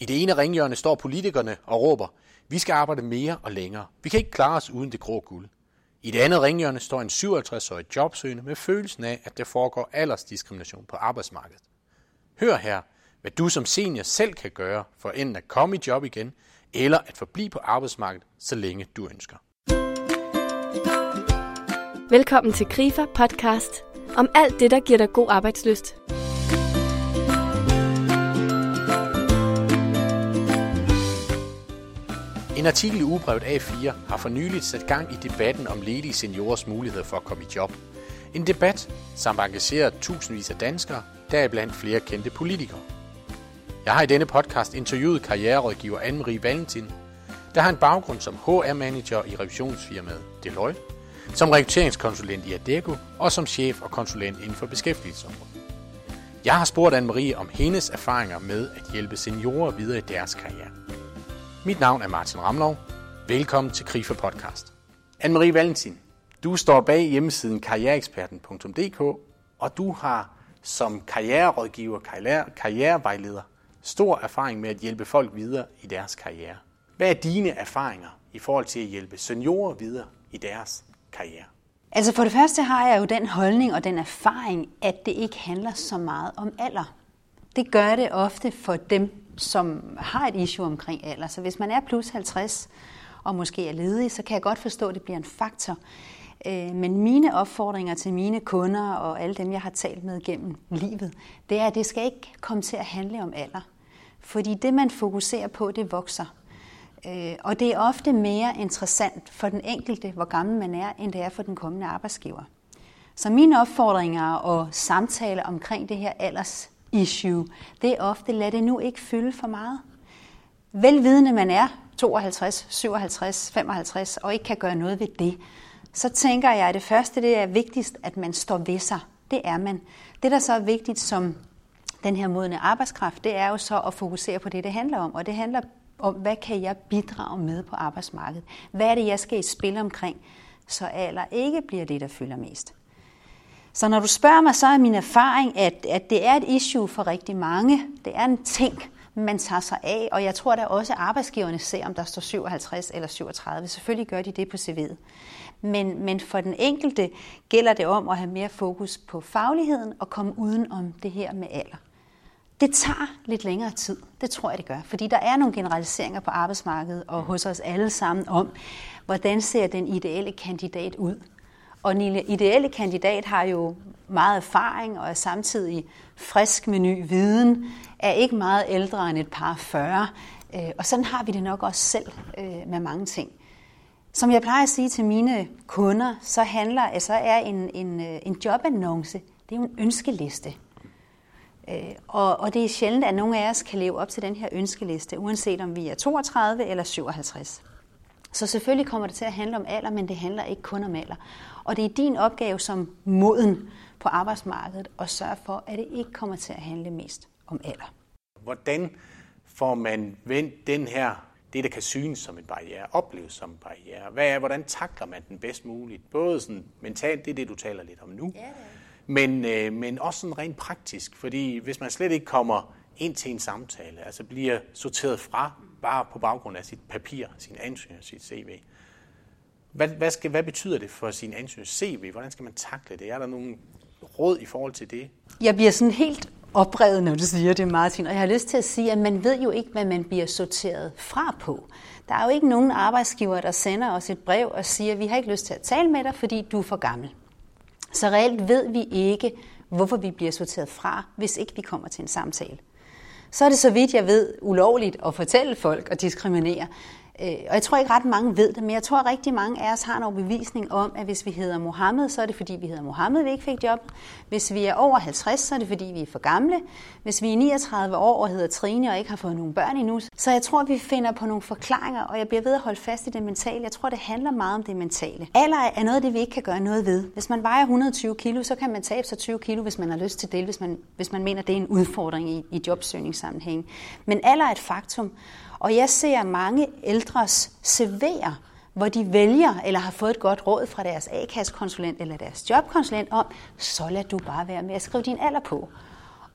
I det ene ringhjørne står politikerne og råber, vi skal arbejde mere og længere. Vi kan ikke klare os uden det grå guld. I det andet ringhjørne står en 57-årig jobsøgende med følelsen af, at der foregår aldersdiskrimination på arbejdsmarkedet. Hør her, hvad du som senior selv kan gøre for enten at komme i job igen, eller at forblive på arbejdsmarkedet, så længe du ønsker. Velkommen til Grifer podcast om alt det, der giver dig god arbejdsløst. En artikel i ugebrevet A4 har for nyligt sat gang i debatten om ledige seniorers muligheder for at komme i job. En debat, som engagerer tusindvis af danskere, deriblandt flere kendte politikere. Jeg har i denne podcast interviewet karriererådgiver Anne-Marie Valentin, der har en baggrund som HR-manager i revisionsfirmaet Deloitte, som rekrutteringskonsulent i Adecco og som chef og konsulent inden for beskæftigelsesområdet. Jeg har spurgt Anne-Marie om hendes erfaringer med at hjælpe seniorer videre i deres karriere. Mit navn er Martin Ramlov. Velkommen til Krifa Podcast. Anne-Marie Valentin, du står bag hjemmesiden karriereeksperten.dk, og du har som karriererådgiver, karriere, karrierevejleder, stor erfaring med at hjælpe folk videre i deres karriere. Hvad er dine erfaringer i forhold til at hjælpe seniorer videre i deres karriere? Altså for det første har jeg jo den holdning og den erfaring, at det ikke handler så meget om alder. Det gør det ofte for dem, som har et issue omkring alder. Så hvis man er plus 50 og måske er ledig, så kan jeg godt forstå, at det bliver en faktor. Øh, men mine opfordringer til mine kunder og alle dem, jeg har talt med gennem livet, det er, at det skal ikke komme til at handle om alder. Fordi det, man fokuserer på, det vokser. Øh, og det er ofte mere interessant for den enkelte, hvor gammel man er, end det er for den kommende arbejdsgiver. Så mine opfordringer og samtaler omkring det her alders issue, det er ofte, lad det nu ikke fylde for meget. Velvidende man er 52, 57, 55 og ikke kan gøre noget ved det, så tænker jeg, at det første, det er vigtigst, at man står ved sig. Det er man. Det, der så er vigtigt som den her modne arbejdskraft, det er jo så at fokusere på det, det handler om. Og det handler om, hvad kan jeg bidrage med på arbejdsmarkedet? Hvad er det, jeg skal i spil omkring, så alder ikke bliver det, der fylder mest? Så når du spørger mig, så er min erfaring, at, at det er et issue for rigtig mange. Det er en ting, man tager sig af, og jeg tror da også, at arbejdsgiverne ser, om der står 57 eller 37. Selvfølgelig gør de det på CV'et. Men, men for den enkelte gælder det om at have mere fokus på fagligheden og komme uden om det her med alder. Det tager lidt længere tid, det tror jeg det gør, fordi der er nogle generaliseringer på arbejdsmarkedet og hos os alle sammen om, hvordan ser den ideelle kandidat ud. Og den ideelle kandidat har jo meget erfaring og er samtidig frisk med ny viden, er ikke meget ældre end et par 40. Øh, og sådan har vi det nok også selv øh, med mange ting. Som jeg plejer at sige til mine kunder, så handler, altså er en, en, en jobannonce, det er jo en ønskeliste. Og, og det er sjældent, at nogen af os kan leve op til den her ønskeliste, uanset om vi er 32 eller 57. Så selvfølgelig kommer det til at handle om alder, men det handler ikke kun om alder. Og det er din opgave som moden på arbejdsmarkedet at sørge for, at det ikke kommer til at handle mest om alder. Hvordan får man vendt den her, det der kan synes som en barriere, opleves som en barriere? Hvad er, hvordan takler man den bedst muligt? Både sådan mentalt, det er det, du taler lidt om nu, ja, men, øh, men også sådan rent praktisk. Fordi hvis man slet ikke kommer ind til en samtale, altså bliver sorteret fra bare på baggrund af sit papir, sin ansøgning, sit CV, hvad, hvad, skal, hvad betyder det for sin ansøgning CV? Hvordan skal man takle det? Er der nogle råd i forhold til det? Jeg bliver sådan helt oprevet, når du siger det, Martin. Og jeg har lyst til at sige, at man ved jo ikke, hvad man bliver sorteret fra på. Der er jo ikke nogen arbejdsgiver, der sender os et brev og siger, at vi har ikke lyst til at tale med dig, fordi du er for gammel. Så reelt ved vi ikke, hvorfor vi bliver sorteret fra, hvis ikke vi kommer til en samtale. Så er det så vidt jeg ved ulovligt at fortælle folk og diskriminere. Øh, og jeg tror ikke ret mange ved det, men jeg tror at rigtig mange af os har en overbevisning om, at hvis vi hedder Mohammed, så er det fordi vi hedder Mohammed, vi ikke fik job. Hvis vi er over 50, så er det fordi vi er for gamle. Hvis vi er 39 år og hedder Trine og ikke har fået nogen børn endnu. Så jeg tror, at vi finder på nogle forklaringer, og jeg bliver ved at holde fast i det mentale. Jeg tror, det handler meget om det mentale. Alder er noget af det, vi ikke kan gøre noget ved. Hvis man vejer 120 kilo, så kan man tabe sig 20 kilo, hvis man har lyst til det, hvis man, hvis man mener, det er en udfordring i, i jobsøgningssammenhæng. Men alder er et faktum. Og jeg ser mange ældres CV'er, hvor de vælger eller har fået et godt råd fra deres A-kassekonsulent eller deres jobkonsulent om, så lad du bare være med at skrive din alder på.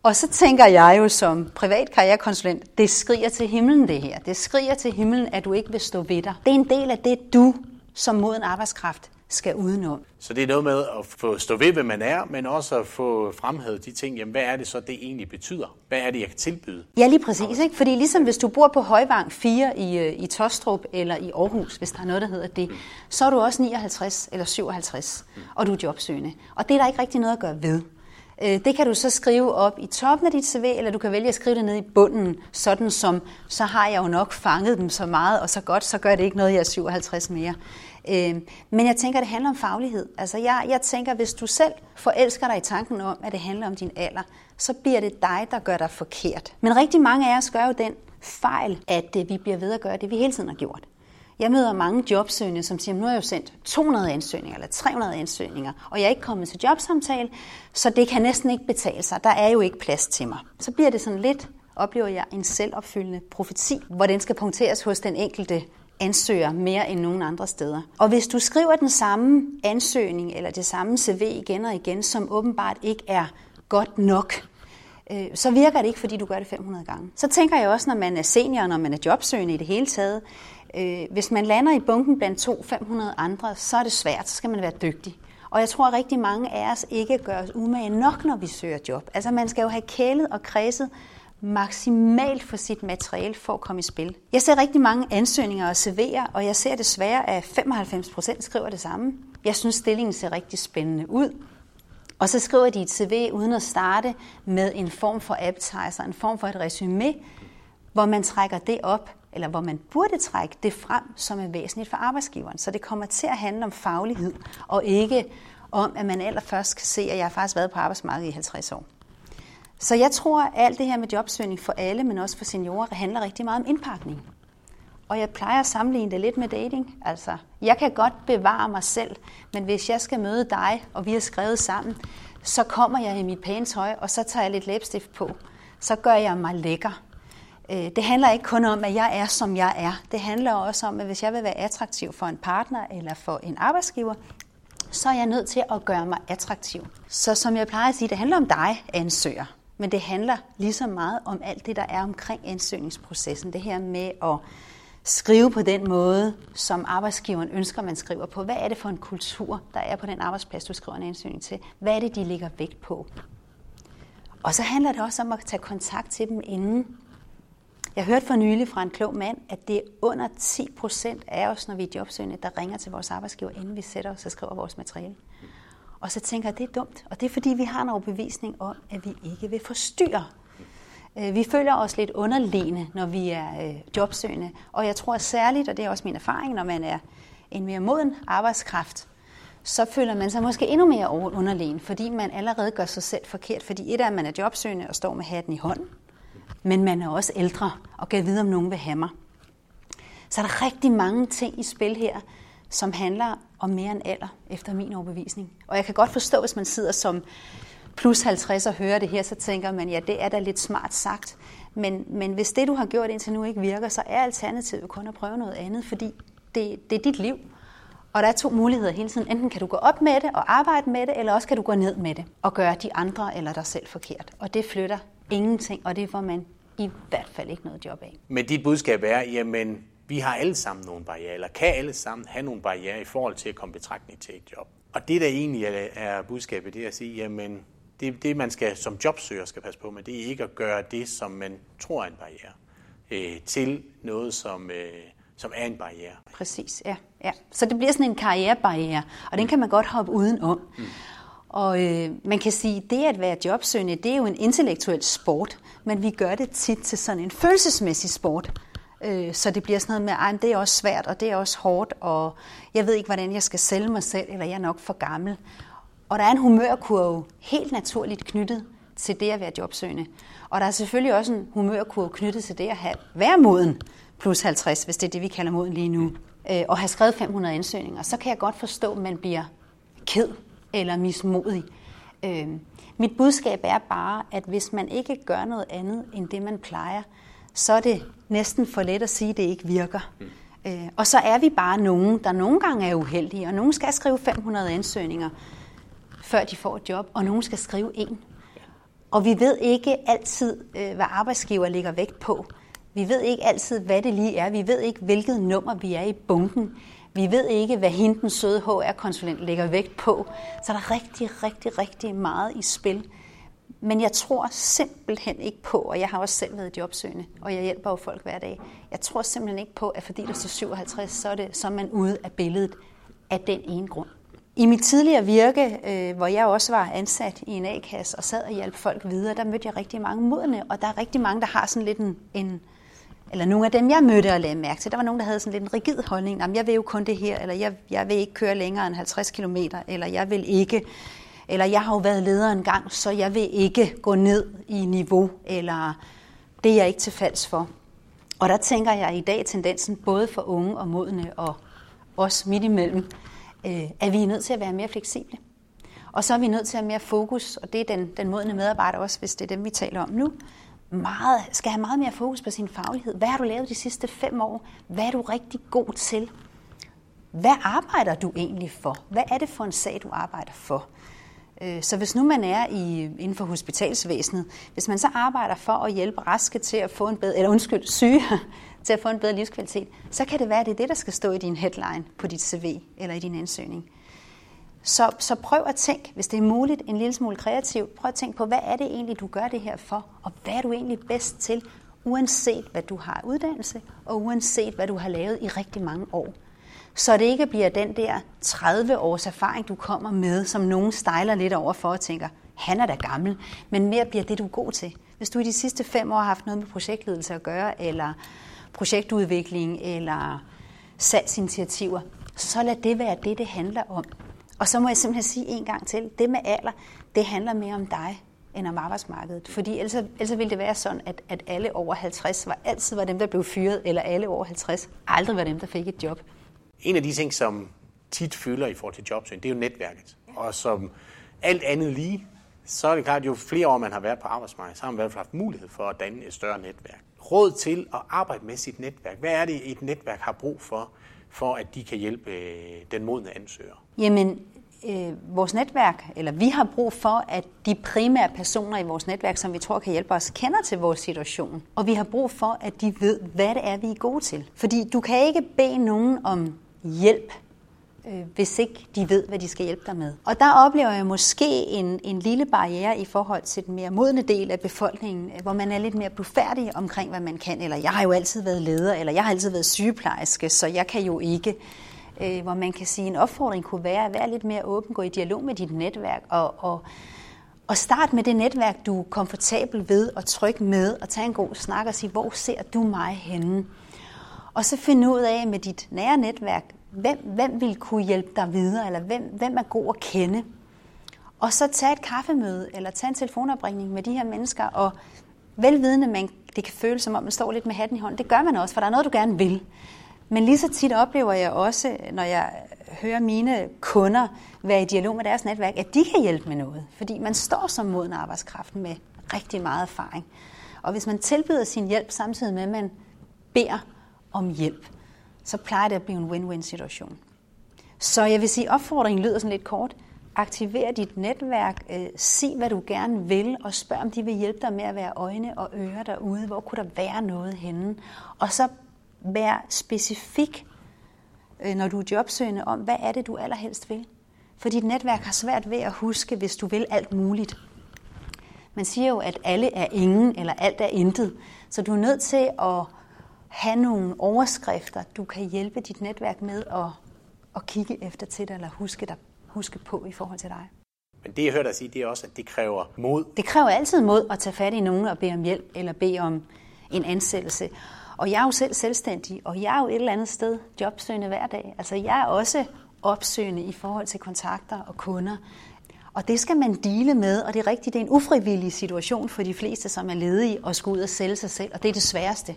Og så tænker jeg jo som privat karrierekonsulent, det skriger til himlen det her. Det skriger til himlen, at du ikke vil stå ved dig. Det er en del af det, du som moden arbejdskraft skal udenom. Så det er noget med at få stå ved, hvem man er, men også at få fremhævet de ting, jamen hvad er det så, det egentlig betyder? Hvad er det, jeg kan tilbyde? Ja, lige præcis. Ikke? Fordi ligesom hvis du bor på Højvang 4 i, øh, i Tostrup eller i Aarhus, hvis der er noget, der hedder det, mm. så er du også 59 eller 57, mm. og du er jobsøgende. Og det er der ikke rigtig noget at gøre ved. Øh, det kan du så skrive op i toppen af dit CV, eller du kan vælge at skrive det ned i bunden, sådan som, så har jeg jo nok fanget dem så meget og så godt, så gør det ikke noget, jeg er 57 mere. Øh, men jeg tænker, at det handler om faglighed. Altså jeg, jeg tænker, hvis du selv forelsker dig i tanken om, at det handler om din alder, så bliver det dig, der gør dig forkert. Men rigtig mange af os gør jo den fejl, at øh, vi bliver ved at gøre det, vi hele tiden har gjort. Jeg møder mange jobsøgende, som siger, nu har jeg jo sendt 200 ansøgninger eller 300 ansøgninger, og jeg er ikke kommet til jobsamtale, så det kan næsten ikke betale sig. Der er jo ikke plads til mig. Så bliver det sådan lidt, oplever jeg, en selvopfyldende profeti, hvor den skal punkteres hos den enkelte ansøger mere end nogen andre steder. Og hvis du skriver den samme ansøgning eller det samme CV igen og igen, som åbenbart ikke er godt nok, øh, så virker det ikke, fordi du gør det 500 gange. Så tænker jeg også, når man er senior, når man er jobsøgende i det hele taget, øh, hvis man lander i bunken blandt to 500 andre, så er det svært, så skal man være dygtig. Og jeg tror, at rigtig mange af os ikke gør os umage nok, når vi søger job. Altså man skal jo have kælet og kredset maksimalt for sit materiale for at komme i spil. Jeg ser rigtig mange ansøgninger og CV'er, og jeg ser desværre, at 95 procent skriver det samme. Jeg synes, stillingen ser rigtig spændende ud. Og så skriver de et CV uden at starte med en form for appetizer, en form for et resume, hvor man trækker det op, eller hvor man burde trække det frem, som er væsentligt for arbejdsgiveren. Så det kommer til at handle om faglighed, og ikke om, at man allerførst kan se, at jeg har faktisk været på arbejdsmarkedet i 50 år. Så jeg tror, at alt det her med jobsøgning for alle, men også for seniorer, handler rigtig meget om indpakning. Og jeg plejer at sammenligne det lidt med dating. Altså, jeg kan godt bevare mig selv, men hvis jeg skal møde dig, og vi har skrevet sammen, så kommer jeg i mit pæne tøj, og så tager jeg lidt læbstift på. Så gør jeg mig lækker. Øh, det handler ikke kun om, at jeg er, som jeg er. Det handler også om, at hvis jeg vil være attraktiv for en partner eller for en arbejdsgiver, så er jeg nødt til at gøre mig attraktiv. Så som jeg plejer at sige, det handler om dig, ansøger. Men det handler lige så meget om alt det, der er omkring ansøgningsprocessen. Det her med at skrive på den måde, som arbejdsgiveren ønsker, man skriver på. Hvad er det for en kultur, der er på den arbejdsplads, du skriver en ansøgning til? Hvad er det, de lægger vægt på? Og så handler det også om at tage kontakt til dem inden. Jeg hørte for nylig fra en klog mand, at det er under 10 procent af os, når vi er jobsøgende, der ringer til vores arbejdsgiver, inden vi sætter os og skriver vores materiale. Og så tænker jeg, at det er dumt. Og det er fordi, vi har en overbevisning om, at vi ikke vil forstyrre. Øh, vi føler os lidt underlegne, når vi er øh, jobsøgende. Og jeg tror særligt, og det er også min erfaring, når man er en mere moden arbejdskraft, så føler man sig måske endnu mere underlegen, fordi man allerede gør sig selv forkert. Fordi et er, at man er jobsøgende og står med hatten i hånden, men man er også ældre og kan vide, om nogen vil have mig. Så er der rigtig mange ting i spil her, som handler og mere end alder, efter min overbevisning. Og jeg kan godt forstå, hvis man sidder som plus 50 og hører det her, så tænker man, ja, det er da lidt smart sagt. Men, men hvis det, du har gjort indtil nu, ikke virker, så er alternativet kun at prøve noget andet, fordi det, det er dit liv. Og der er to muligheder hele tiden. Enten kan du gå op med det og arbejde med det, eller også kan du gå ned med det og gøre de andre eller dig selv forkert. Og det flytter ingenting, og det får man i hvert fald ikke noget job af. Men dit budskab er, jamen vi har alle sammen nogle barriere, eller kan alle sammen have nogle barriere i forhold til at komme betragtning til et job. Og det, der egentlig er budskabet, det er at sige, jamen, det, det man skal som jobsøger skal passe på med, det er ikke at gøre det, som man tror er en barriere, øh, til noget, som, øh, som er en barriere. Præcis, ja, ja. Så det bliver sådan en karrierebarriere, og den kan man godt hoppe udenom. Mm. Og øh, man kan sige, at det at være jobsøgende, det er jo en intellektuel sport, men vi gør det tit til sådan en følelsesmæssig sport. Øh, så det bliver sådan noget med, at det er også svært, og det er også hårdt, og jeg ved ikke, hvordan jeg skal sælge mig selv, eller jeg er nok for gammel. Og der er en humørkurve helt naturligt knyttet til det at være jobsøgende. Og der er selvfølgelig også en humørkurve knyttet til det at have, være moden plus 50, hvis det er det, vi kalder moden lige nu, øh, og have skrevet 500 ansøgninger, så kan jeg godt forstå, at man bliver ked eller mismodig. Øh, mit budskab er bare, at hvis man ikke gør noget andet end det, man plejer, så er det næsten for let at sige, at det ikke virker. Mm. Øh, og så er vi bare nogen, der nogle gange er uheldige, og nogen skal skrive 500 ansøgninger, før de får et job, og nogen skal skrive en. Og vi ved ikke altid, øh, hvad arbejdsgiver lægger vægt på. Vi ved ikke altid, hvad det lige er. Vi ved ikke, hvilket nummer vi er i bunken. Vi ved ikke, hvad hende den søde HR-konsulent lægger vægt på. Så der er rigtig, rigtig, rigtig meget i spil. Men jeg tror simpelthen ikke på, og jeg har også selv været jobsøgende, og jeg hjælper jo folk hver dag. Jeg tror simpelthen ikke på, at fordi der står 57, så er, det, så er man ude af billedet af den ene grund. I mit tidligere virke, øh, hvor jeg også var ansat i en A-kasse og sad og hjalp folk videre, der mødte jeg rigtig mange modne, og der er rigtig mange, der har sådan lidt en, en eller nogle af dem, jeg mødte og lagde mærke til, der var nogen, der havde sådan lidt en rigid holdning. Jamen, jeg vil jo kun det her, eller jeg, jeg vil ikke køre længere end 50 km, eller jeg vil ikke, eller jeg har jo været leder en gang, så jeg vil ikke gå ned i niveau, eller det er jeg ikke tilfalds for. Og der tænker jeg i dag tendensen både for unge og modne, og os midt imellem, øh, at vi er nødt til at være mere fleksible. Og så er vi nødt til at have mere fokus, og det er den, den modne medarbejder også, hvis det er dem, vi taler om nu, meget, skal have meget mere fokus på sin faglighed. Hvad har du lavet de sidste fem år? Hvad er du rigtig god til? Hvad arbejder du egentlig for? Hvad er det for en sag, du arbejder for? Øh, så hvis nu man er i, inden for hospitalsvæsenet, hvis man så arbejder for at hjælpe raske til at få en bedre, eller undskyld, syge til at få en bedre livskvalitet, så kan det være, at det er det, der skal stå i din headline på dit CV eller i din ansøgning. Så, så prøv at tænke, hvis det er muligt, en lille smule kreativt, prøv at tænke på, hvad er det egentlig, du gør det her for, og hvad er du egentlig bedst til, uanset hvad du har uddannelse, og uanset hvad du har lavet i rigtig mange år. Så det ikke bliver den der 30 års erfaring, du kommer med, som nogen stejler lidt over for og tænker, han er da gammel, men mere bliver det, du er god til. Hvis du i de sidste fem år har haft noget med projektledelse at gøre, eller projektudvikling, eller salgsinitiativer, så lad det være det, det handler om. Og så må jeg simpelthen sige en gang til, det med alder, det handler mere om dig end om arbejdsmarkedet. Fordi ellers, ellers ville det være sådan, at, at alle over 50 var altid var dem, der blev fyret, eller alle over 50 aldrig var dem, der fik et job. En af de ting, som tit fylder i forhold til jobsøgning, det er jo netværket. Og som alt andet lige, så er det klart, at jo flere år man har været på arbejdsmarkedet, så har man i hvert fald haft mulighed for at danne et større netværk. Råd til at arbejde med sit netværk. Hvad er det, et netværk har brug for, for at de kan hjælpe øh, den modne ansøger? Jamen, øh, vores netværk, eller vi har brug for, at de primære personer i vores netværk, som vi tror kan hjælpe os, kender til vores situation. Og vi har brug for, at de ved, hvad det er, vi er gode til. Fordi du kan ikke bede nogen om hjælp, øh, hvis ikke de ved, hvad de skal hjælpe dig med. Og der oplever jeg måske en, en lille barriere i forhold til den mere modne del af befolkningen, øh, hvor man er lidt mere blufærdig omkring, hvad man kan. Eller jeg har jo altid været leder, eller jeg har altid været sygeplejerske, så jeg kan jo ikke øh, hvor man kan sige, en opfordring kunne være at være lidt mere åben, gå i dialog med dit netværk og, og, og start med det netværk, du er komfortabel ved og tryg med, og tage en god snak og sige, hvor ser du mig henne? Og så finde ud af med dit nære netværk, hvem, hvem vil kunne hjælpe dig videre, eller hvem, hvem er god at kende. Og så tage et kaffemøde, eller tage en telefonopringning med de her mennesker, og velvidende, man, det kan føles som om, man står lidt med hatten i hånden. Det gør man også, for der er noget, du gerne vil. Men lige så tit oplever jeg også, når jeg hører mine kunder være i dialog med deres netværk, at de kan hjælpe med noget. Fordi man står som moden arbejdskraft med rigtig meget erfaring. Og hvis man tilbyder sin hjælp samtidig med, at man beder om hjælp, så plejer det at blive en win-win situation. Så jeg vil sige, at opfordringen lyder sådan lidt kort. Aktiver dit netværk, øh, sig hvad du gerne vil, og spørg om de vil hjælpe dig med at være øjne og ører derude. Hvor kunne der være noget henne? Og så vær specifik, øh, når du er jobsøgende, om hvad er det, du allerhelst vil. For dit netværk har svært ved at huske, hvis du vil alt muligt. Man siger jo, at alle er ingen, eller alt er intet. Så du er nødt til at have nogle overskrifter, du kan hjælpe dit netværk med at, at kigge efter til dig, eller huske, dig, huske på i forhold til dig. Men det, jeg hørte dig sige, det er også, at det kræver mod. Det kræver altid mod at tage fat i nogen og bede om hjælp, eller bede om en ansættelse. Og jeg er jo selv selvstændig, og jeg er jo et eller andet sted jobsøgende hver dag. Altså jeg er også opsøgende i forhold til kontakter og kunder. Og det skal man dele med, og det er rigtigt, det er en ufrivillig situation for de fleste, som er ledige og skal ud og sælge sig selv, og det er det sværeste.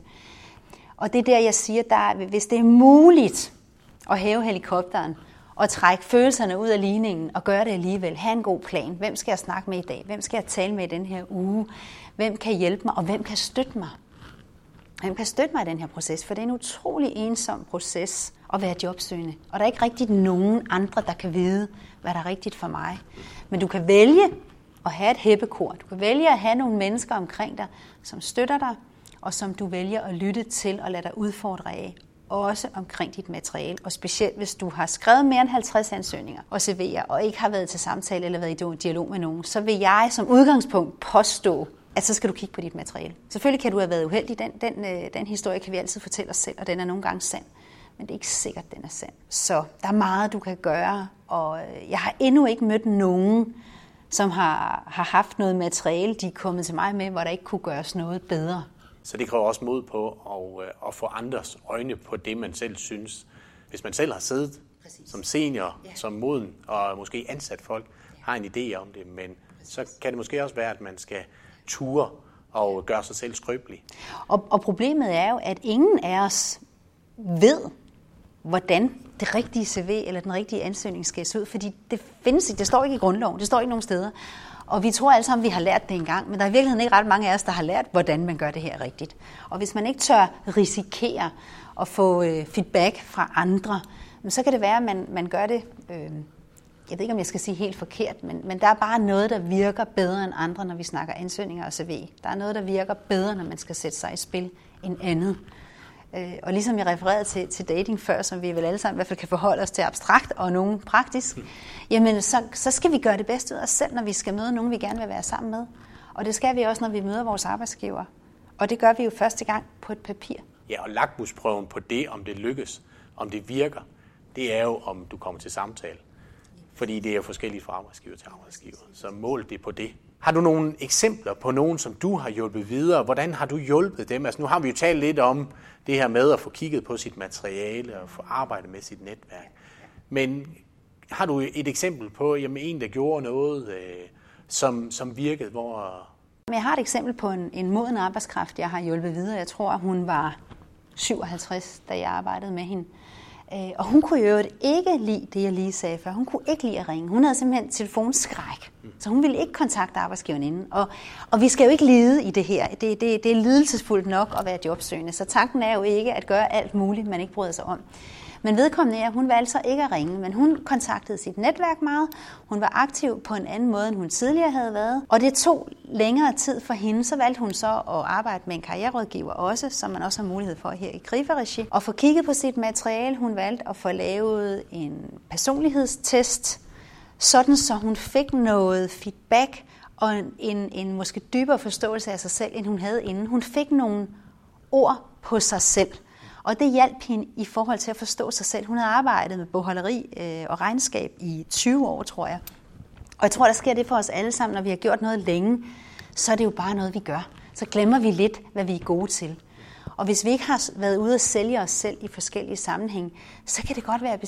Og det er der, jeg siger, der, hvis det er muligt at hæve helikopteren og trække følelserne ud af ligningen og gøre det alligevel, have en god plan. Hvem skal jeg snakke med i dag? Hvem skal jeg tale med i den her uge? Hvem kan hjælpe mig, og hvem kan støtte mig? Hvem kan støtte mig i den her proces? For det er en utrolig ensom proces at være jobsøgende. Og der er ikke rigtig nogen andre, der kan vide, hvad der er rigtigt for mig. Men du kan vælge at have et hæppekor. Du kan vælge at have nogle mennesker omkring dig, som støtter dig, og som du vælger at lytte til og lade dig udfordre af også omkring dit materiale, og specielt hvis du har skrevet mere end 50 ansøgninger og CV'er, og ikke har været til samtale eller været i dialog med nogen, så vil jeg som udgangspunkt påstå, at så skal du kigge på dit materiale. Selvfølgelig kan du have været uheldig, den, den, øh, den historie kan vi altid fortælle os selv, og den er nogle gange sand. Men det er ikke sikkert, at den er sand. Så der er meget, du kan gøre, og øh, jeg har endnu ikke mødt nogen, som har, har haft noget materiale, de er kommet til mig med, hvor der ikke kunne gøres noget bedre. Så det kræver også mod på at, øh, at få andres øjne på det, man selv synes. Hvis man selv har siddet Præcis. som senior, ja. som moden og måske ansat folk, har en idé om det, men Præcis. så kan det måske også være, at man skal ture og gøre sig selv skrøbelig. Og, og problemet er jo, at ingen af os ved, hvordan det rigtige CV eller den rigtige ansøgning skal se ud, fordi det findes ikke, det står ikke i grundloven, det står ikke nogen steder. Og vi tror alle sammen, at vi har lært det engang, men der er i virkeligheden ikke ret mange af os, der har lært, hvordan man gør det her rigtigt. Og hvis man ikke tør risikere at få øh, feedback fra andre, så kan det være, at man, man gør det, øh, jeg ved ikke, om jeg skal sige helt forkert, men, men der er bare noget, der virker bedre end andre, når vi snakker ansøgninger og CV. Der er noget, der virker bedre, når man skal sætte sig i spil end andet. Øh, og ligesom jeg refererede til, til dating før, som vi vel alle sammen i hvert fald kan forholde os til abstrakt og nogen praktisk, jamen så, så skal vi gøre det bedste ud af os selv, når vi skal møde nogen, vi gerne vil være sammen med. Og det skal vi også, når vi møder vores arbejdsgiver. Og det gør vi jo første gang på et papir. Ja, og lakmusprøven på det, om det lykkes, om det virker, det er jo, om du kommer til samtale. Fordi det er jo forskelligt fra arbejdsgiver til arbejdsgiver. Så mål det på det. Har du nogle eksempler på nogen, som du har hjulpet videre? Hvordan har du hjulpet dem? Altså nu har vi jo talt lidt om det her med at få kigget på sit materiale og få arbejdet med sit netværk. Men har du et eksempel på jamen, en, der gjorde noget, øh, som, som virkede? Hvor... Jeg har et eksempel på en, en moden arbejdskraft, jeg har hjulpet videre. Jeg tror, hun var 57, da jeg arbejdede med hende. Øh, og hun kunne jo ikke lide det, jeg lige sagde før. Hun kunne ikke lide at ringe. Hun havde simpelthen telefonskræk. Så hun ville ikke kontakte arbejdsgiveren inden. Og, og vi skal jo ikke lide i det her. Det, det, det er lidelsesfuldt nok at være jobsøgende. Så tanken er jo ikke at gøre alt muligt, man ikke bryder sig om. Men vedkommende er, hun valgte så ikke at ringe, men hun kontaktede sit netværk meget. Hun var aktiv på en anden måde, end hun tidligere havde været. Og det tog længere tid for hende, så valgte hun så at arbejde med en karriererådgiver også, som man også har mulighed for her i Griferegi. Og få kigget på sit materiale. Hun valgte at få lavet en personlighedstest, sådan så hun fik noget feedback og en, en, en måske dybere forståelse af sig selv, end hun havde inden. Hun fik nogle ord på sig selv. Og det hjalp hende i forhold til at forstå sig selv. Hun havde arbejdet med bogholderi øh, og regnskab i 20 år, tror jeg. Og jeg tror, der sker det for os alle sammen, når vi har gjort noget længe, så er det jo bare noget, vi gør. Så glemmer vi lidt, hvad vi er gode til. Og hvis vi ikke har været ude at sælge os selv i forskellige sammenhænge, så kan det godt være,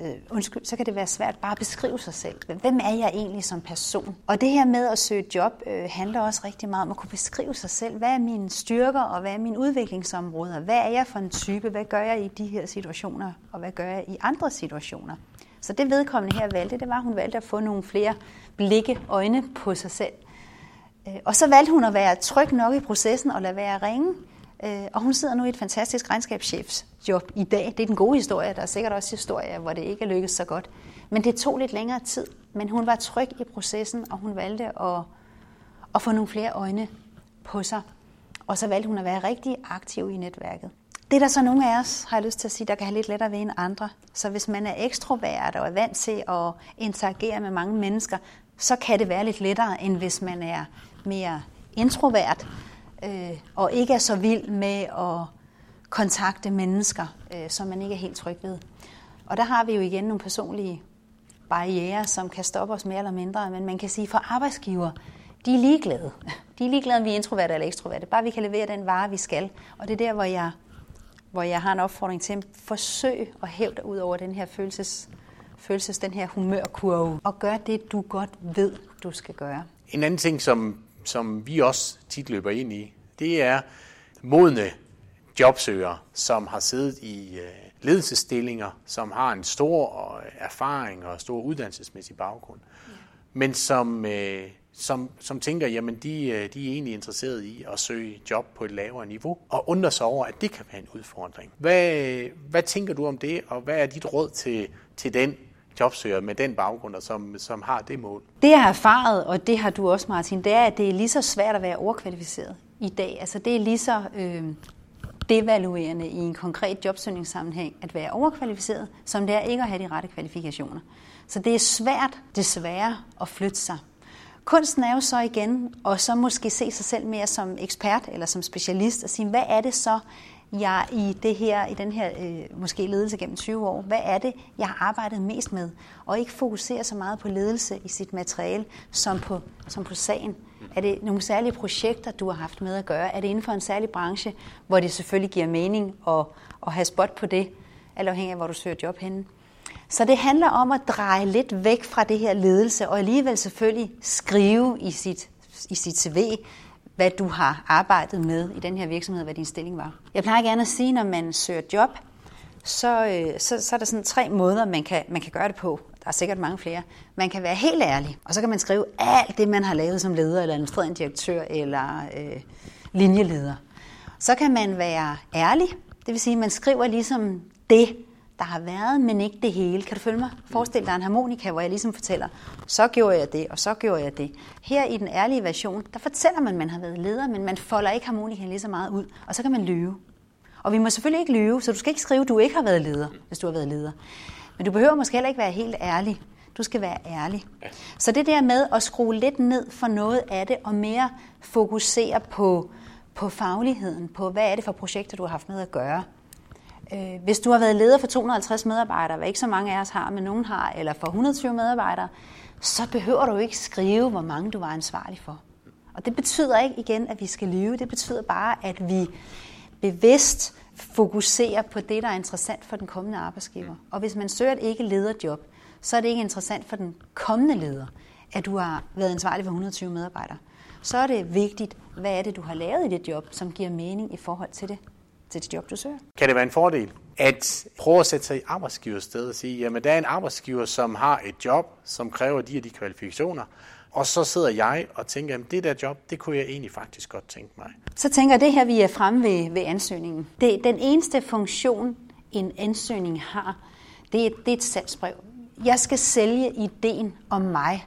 øh, undskyld, så kan det være svært bare at beskrive sig selv. Hvem er jeg egentlig som person? Og det her med at søge job øh, handler også rigtig meget om at kunne beskrive sig selv. Hvad er mine styrker, og hvad er mine udviklingsområder? Hvad er jeg for en type? Hvad gør jeg i de her situationer, og hvad gør jeg i andre situationer? Så det vedkommende her valgte, det var, at hun valgte at få nogle flere blikke, øjne på sig selv. Øh, og så valgte hun at være tryg nok i processen og lade være at ringe. Øh, og hun sidder nu i et fantastisk regnskabschefsjob i dag. Det er den gode historie. Der er sikkert også historier, hvor det ikke er lykkedes så godt. Men det tog lidt længere tid. Men hun var tryg i processen, og hun valgte at, at få nogle flere øjne på sig. Og så valgte hun at være rigtig aktiv i netværket. Det er der så nogle af os, har jeg lyst til at sige, der kan have lidt lettere ved end andre. Så hvis man er ekstrovert og er vant til at interagere med mange mennesker, så kan det være lidt lettere, end hvis man er mere introvert øh, og ikke er så vild med at kontakte mennesker, øh, som man ikke er helt tryg ved. Og der har vi jo igen nogle personlige barriere, som kan stoppe os mere eller mindre, men man kan sige, for arbejdsgiver, de er ligeglade. De er ligeglade, om vi er introverte eller ekstroverte. Bare vi kan levere den vare, vi skal. Og det er der, hvor jeg, hvor jeg har en opfordring til at forsøge at hæve dig ud over den her følelses, følelses den her humørkurve, og gør det, du godt ved, du skal gøre. En anden ting, som som vi også tit løber ind i, det er modne jobsøgere, som har siddet i øh, ledelsesstillinger, som har en stor øh, erfaring og stor uddannelsesmæssig baggrund, ja. men som, øh, som, som tænker, jamen de, de er egentlig interesseret i at søge job på et lavere niveau, og undrer sig over, at det kan være en udfordring. Hvad, hvad tænker du om det, og hvad er dit råd til, til den jobsøgere med den baggrund, og som, som har det mål? Det jeg har erfaret, og det har du også Martin, det er, at det er lige så svært at være overkvalificeret i dag. Altså det er lige så øh, devaluerende i en konkret jobsøgningssammenhæng at være overkvalificeret, som det er ikke at have de rette kvalifikationer. Så det er svært, desværre, at flytte sig. Kunsten er jo så igen, og så måske se sig selv mere som ekspert eller som specialist og sige, hvad er det så, jeg i det her, i den her øh, måske ledelse gennem 20 år, hvad er det, jeg har arbejdet mest med? Og ikke fokusere så meget på ledelse i sit materiale, som på, som på sagen. Er det nogle særlige projekter, du har haft med at gøre? Er det inden for en særlig branche, hvor det selvfølgelig giver mening at, at have spot på det, alt afhængig af, hvor du søger job henne? Så det handler om at dreje lidt væk fra det her ledelse, og alligevel selvfølgelig skrive i sit, i sit CV, hvad du har arbejdet med i den her virksomhed, hvad din stilling var. Jeg plejer gerne at sige, når man søger job, så, øh, så, så er der sådan tre måder, man kan, man kan gøre det på. Der er sikkert mange flere. Man kan være helt ærlig, og så kan man skrive alt det, man har lavet som leder, eller administrerende direktør, eller øh, linjeleder. Så kan man være ærlig, det vil sige, at man skriver ligesom det, der har været, men ikke det hele. Kan du følge mig? Forestil dig en harmonika, hvor jeg ligesom fortæller, så gjorde jeg det, og så gjorde jeg det. Her i den ærlige version, der fortæller man, at man har været leder, men man folder ikke harmonikaen lige så meget ud, og så kan man lyve. Og vi må selvfølgelig ikke lyve, så du skal ikke skrive, at du ikke har været leder, hvis du har været leder. Men du behøver måske heller ikke være helt ærlig. Du skal være ærlig. Så det der med at skrue lidt ned for noget af det, og mere fokusere på, på fagligheden, på hvad er det for projekter, du har haft med at gøre. Øh, hvis du har været leder for 250 medarbejdere, hvad ikke så mange af os har, men nogen har, eller for 120 medarbejdere, så behøver du ikke skrive, hvor mange du var ansvarlig for. Og det betyder ikke igen, at vi skal lyve. Det betyder bare, at vi bevidst fokuserer på det, der er interessant for den kommende arbejdsgiver. Og hvis man søger et ikke lederjob, så er det ikke interessant for den kommende leder, at du har været ansvarlig for 120 medarbejdere. Så er det vigtigt, hvad er det, du har lavet i det job, som giver mening i forhold til det til det job, du søger. Kan det være en fordel at prøve at sætte sig i arbejdsgivers sted og sige, jamen der er en arbejdsgiver, som har et job, som kræver de og de kvalifikationer, og så sidder jeg og tænker, at det der job, det kunne jeg egentlig faktisk godt tænke mig. Så tænker jeg, det her, vi er fremme ved, ved ansøgningen. Det, den eneste funktion, en ansøgning har, det er, det er et salgsbrev. Jeg skal sælge ideen om mig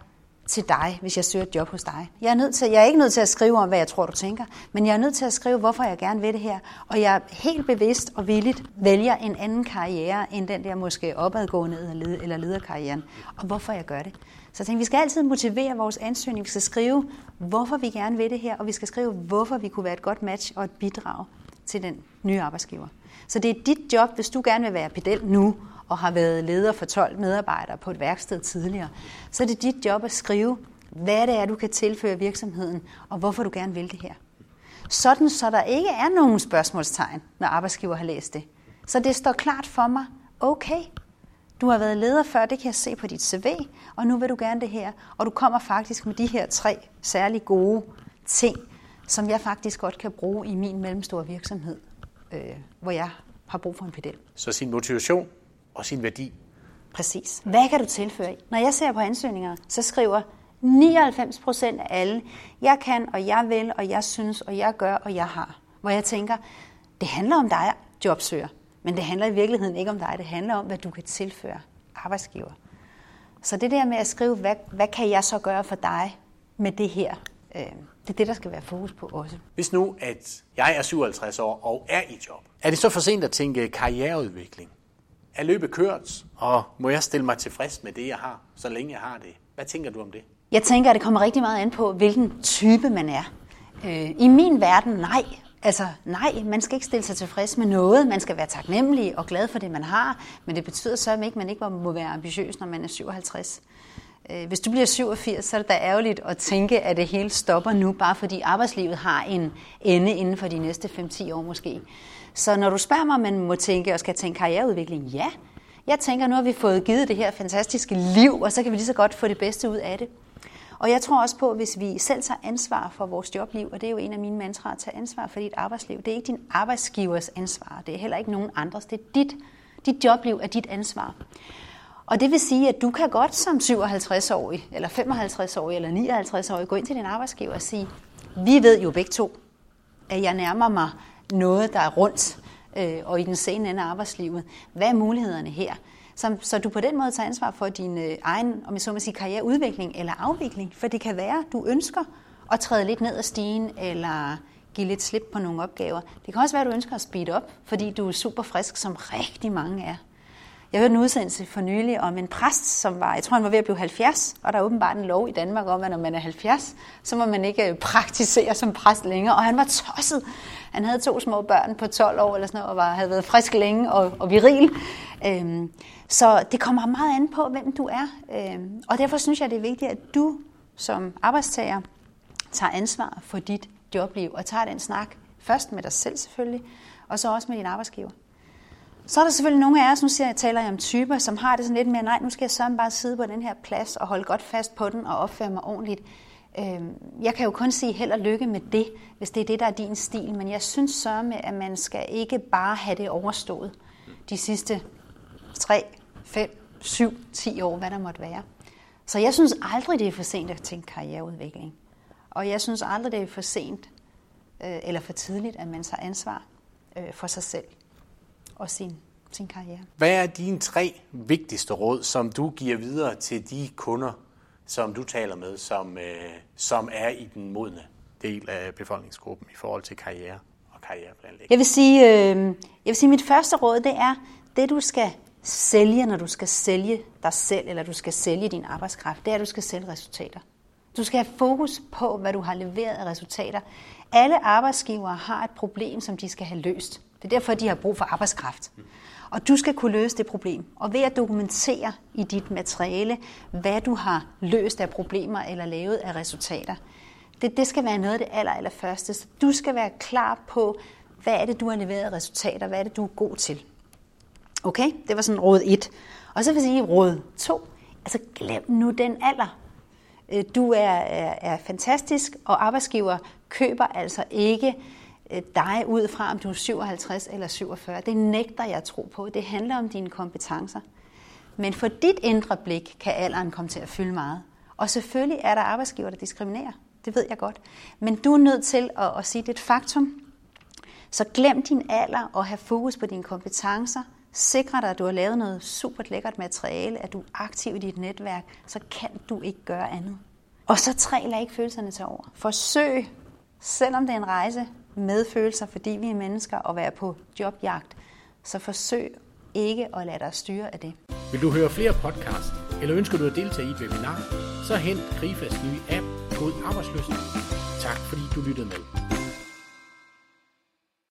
til dig, hvis jeg søger et job hos dig. Jeg er, nødt til, jeg er ikke nødt til at skrive om, hvad jeg tror, du tænker, men jeg er nødt til at skrive, hvorfor jeg gerne vil det her. Og jeg helt bevidst og villigt vælger en anden karriere, end den der måske opadgående eller lederkarrieren, og hvorfor jeg gør det. Så jeg tænkte, vi skal altid motivere vores ansøgning. Vi skal skrive, hvorfor vi gerne vil det her, og vi skal skrive, hvorfor vi kunne være et godt match og et bidrag til den nye arbejdsgiver. Så det er dit job, hvis du gerne vil være pedel nu, og har været leder for 12 medarbejdere på et værksted tidligere, så er det dit job at skrive, hvad det er, du kan tilføre virksomheden, og hvorfor du gerne vil det her. Sådan, så der ikke er nogen spørgsmålstegn, når arbejdsgiver har læst det. Så det står klart for mig, okay, du har været leder før, det kan jeg se på dit CV, og nu vil du gerne det her. Og du kommer faktisk med de her tre særlig gode ting, som jeg faktisk godt kan bruge i min mellemstore virksomhed, øh, hvor jeg har brug for en pedel. Så sin motivation og sin værdi. Præcis. Hvad kan du tilføre? Når jeg ser på ansøgninger, så skriver 99 procent af alle, jeg kan, og jeg vil, og jeg synes, og jeg gør, og jeg har. Hvor jeg tænker, det handler om dig, jobsøger, men det handler i virkeligheden ikke om dig. Det handler om, hvad du kan tilføre arbejdsgiver. Så det der med at skrive, hvad, hvad kan jeg så gøre for dig med det her, øh, det er det, der skal være fokus på også. Hvis nu, at jeg er 57 år og er i job, er det så for sent at tænke karriereudvikling? Er løbet kørt, og må jeg stille mig tilfreds med det, jeg har, så længe jeg har det? Hvad tænker du om det? Jeg tænker, at det kommer rigtig meget an på, hvilken type man er. Øh, I min verden, nej. Altså nej, man skal ikke stille sig tilfreds med noget. Man skal være taknemmelig og glad for det, man har. Men det betyder så ikke, at man ikke må være ambitiøs, når man er 57. Øh, hvis du bliver 87, så er det da ærgerligt at tænke, at det hele stopper nu, bare fordi arbejdslivet har en ende inden for de næste 5-10 år måske. Så når du spørger mig, om man må tænke og skal tænke karriereudvikling, ja. Jeg tænker, nu har vi fået givet det her fantastiske liv, og så kan vi lige så godt få det bedste ud af det. Og jeg tror også på, at hvis vi selv tager ansvar for vores jobliv, og det er jo en af mine mantraer, at tage ansvar for dit arbejdsliv, det er ikke din arbejdsgivers ansvar, det er heller ikke nogen andres, det er dit, dit jobliv er dit ansvar. Og det vil sige, at du kan godt som 57-årig, eller 55-årig, eller 59-årig gå ind til din arbejdsgiver og sige, vi ved jo begge to, at jeg nærmer mig noget, der er rundt øh, og i den sene ende af arbejdslivet. Hvad er mulighederne her? Så, så du på den måde tager ansvar for din øh, egen, om jeg så må sige, karriereudvikling eller afvikling. For det kan være, du ønsker at træde lidt ned ad stigen, eller give lidt slip på nogle opgaver. Det kan også være, at du ønsker at speede op, fordi du er super frisk, som rigtig mange er. Jeg hørte en udsendelse for nylig om en præst, som var, jeg tror han var ved at blive 70, og der er åbenbart en lov i Danmark om, at når man er 70, så må man ikke øh, praktisere som præst længere. Og han var tosset. Han havde to små børn på 12 år eller sådan noget, og var, havde været frisk længe og, og viril. Øhm, så det kommer meget an på, hvem du er. Øhm, og derfor synes jeg, det er vigtigt, at du som arbejdstager tager ansvar for dit jobliv og tager den snak først med dig selv selvfølgelig, og så også med din arbejdsgiver. Så er der selvfølgelig nogle af os, nu siger jeg, taler jeg om typer, som har det sådan lidt mere, nej, nu skal jeg så bare sidde på den her plads og holde godt fast på den og opføre mig ordentligt. Øhm, jeg kan jo kun sige held og lykke med det, hvis det er det, der er din stil, men jeg synes så med, at man skal ikke bare have det overstået de sidste 3, 5, 7, 10 år, hvad der måtte være. Så jeg synes aldrig, det er for sent at tænke karriereudvikling. Og jeg synes aldrig, det er for sent øh, eller for tidligt, at man tager ansvar øh, for sig selv og sin, sin karriere. Hvad er dine tre vigtigste råd, som du giver videre til de kunder, som du taler med, som, øh, som er i den modne del af befolkningsgruppen i forhold til karriere og karriereplanlægning? Jeg vil sige, øh, jeg vil sige, mit første råd, det er, det du skal sælge, når du skal sælge dig selv, eller du skal sælge din arbejdskraft, det er, at du skal sælge resultater. Du skal have fokus på, hvad du har leveret af resultater. Alle arbejdsgivere har et problem, som de skal have løst. Det er derfor, de har brug for arbejdskraft. Og du skal kunne løse det problem. Og ved at dokumentere i dit materiale, hvad du har løst af problemer eller lavet af resultater. Det, det skal være noget af det aller, aller første. Så du skal være klar på, hvad er det, du har leveret af resultater, hvad er det, du er god til. Okay, det var sådan råd 1. Og så vil jeg sige råd 2. Altså glem nu den alder. Øh, du er, er, er fantastisk, og arbejdsgiver køber altså ikke Øh, dig ud fra, om du er 57 eller 47. Det nægter jeg at tro på. Det handler om dine kompetencer. Men for dit indre blik kan alderen komme til at fylde meget. Og selvfølgelig er der arbejdsgiver, der diskriminerer. Det ved jeg godt. Men du er nødt til at, at sige, det er et faktum. Så glem din alder og have fokus på dine kompetencer. Sikre dig, at du har lavet noget super lækkert materiale, at du er aktiv i dit netværk, så kan du ikke gøre andet. Og så tre, lad ikke følelserne tage over. Forsøg, selvom det er en rejse med følelser, fordi vi er mennesker, og være på jobjagt, så forsøg ikke at lade dig styre af det. Vil du høre flere podcast, eller ønsker du at deltage i et webinar, så hent Grifas nye app, Kod Arbejdsløsning. Tak fordi du lyttede med.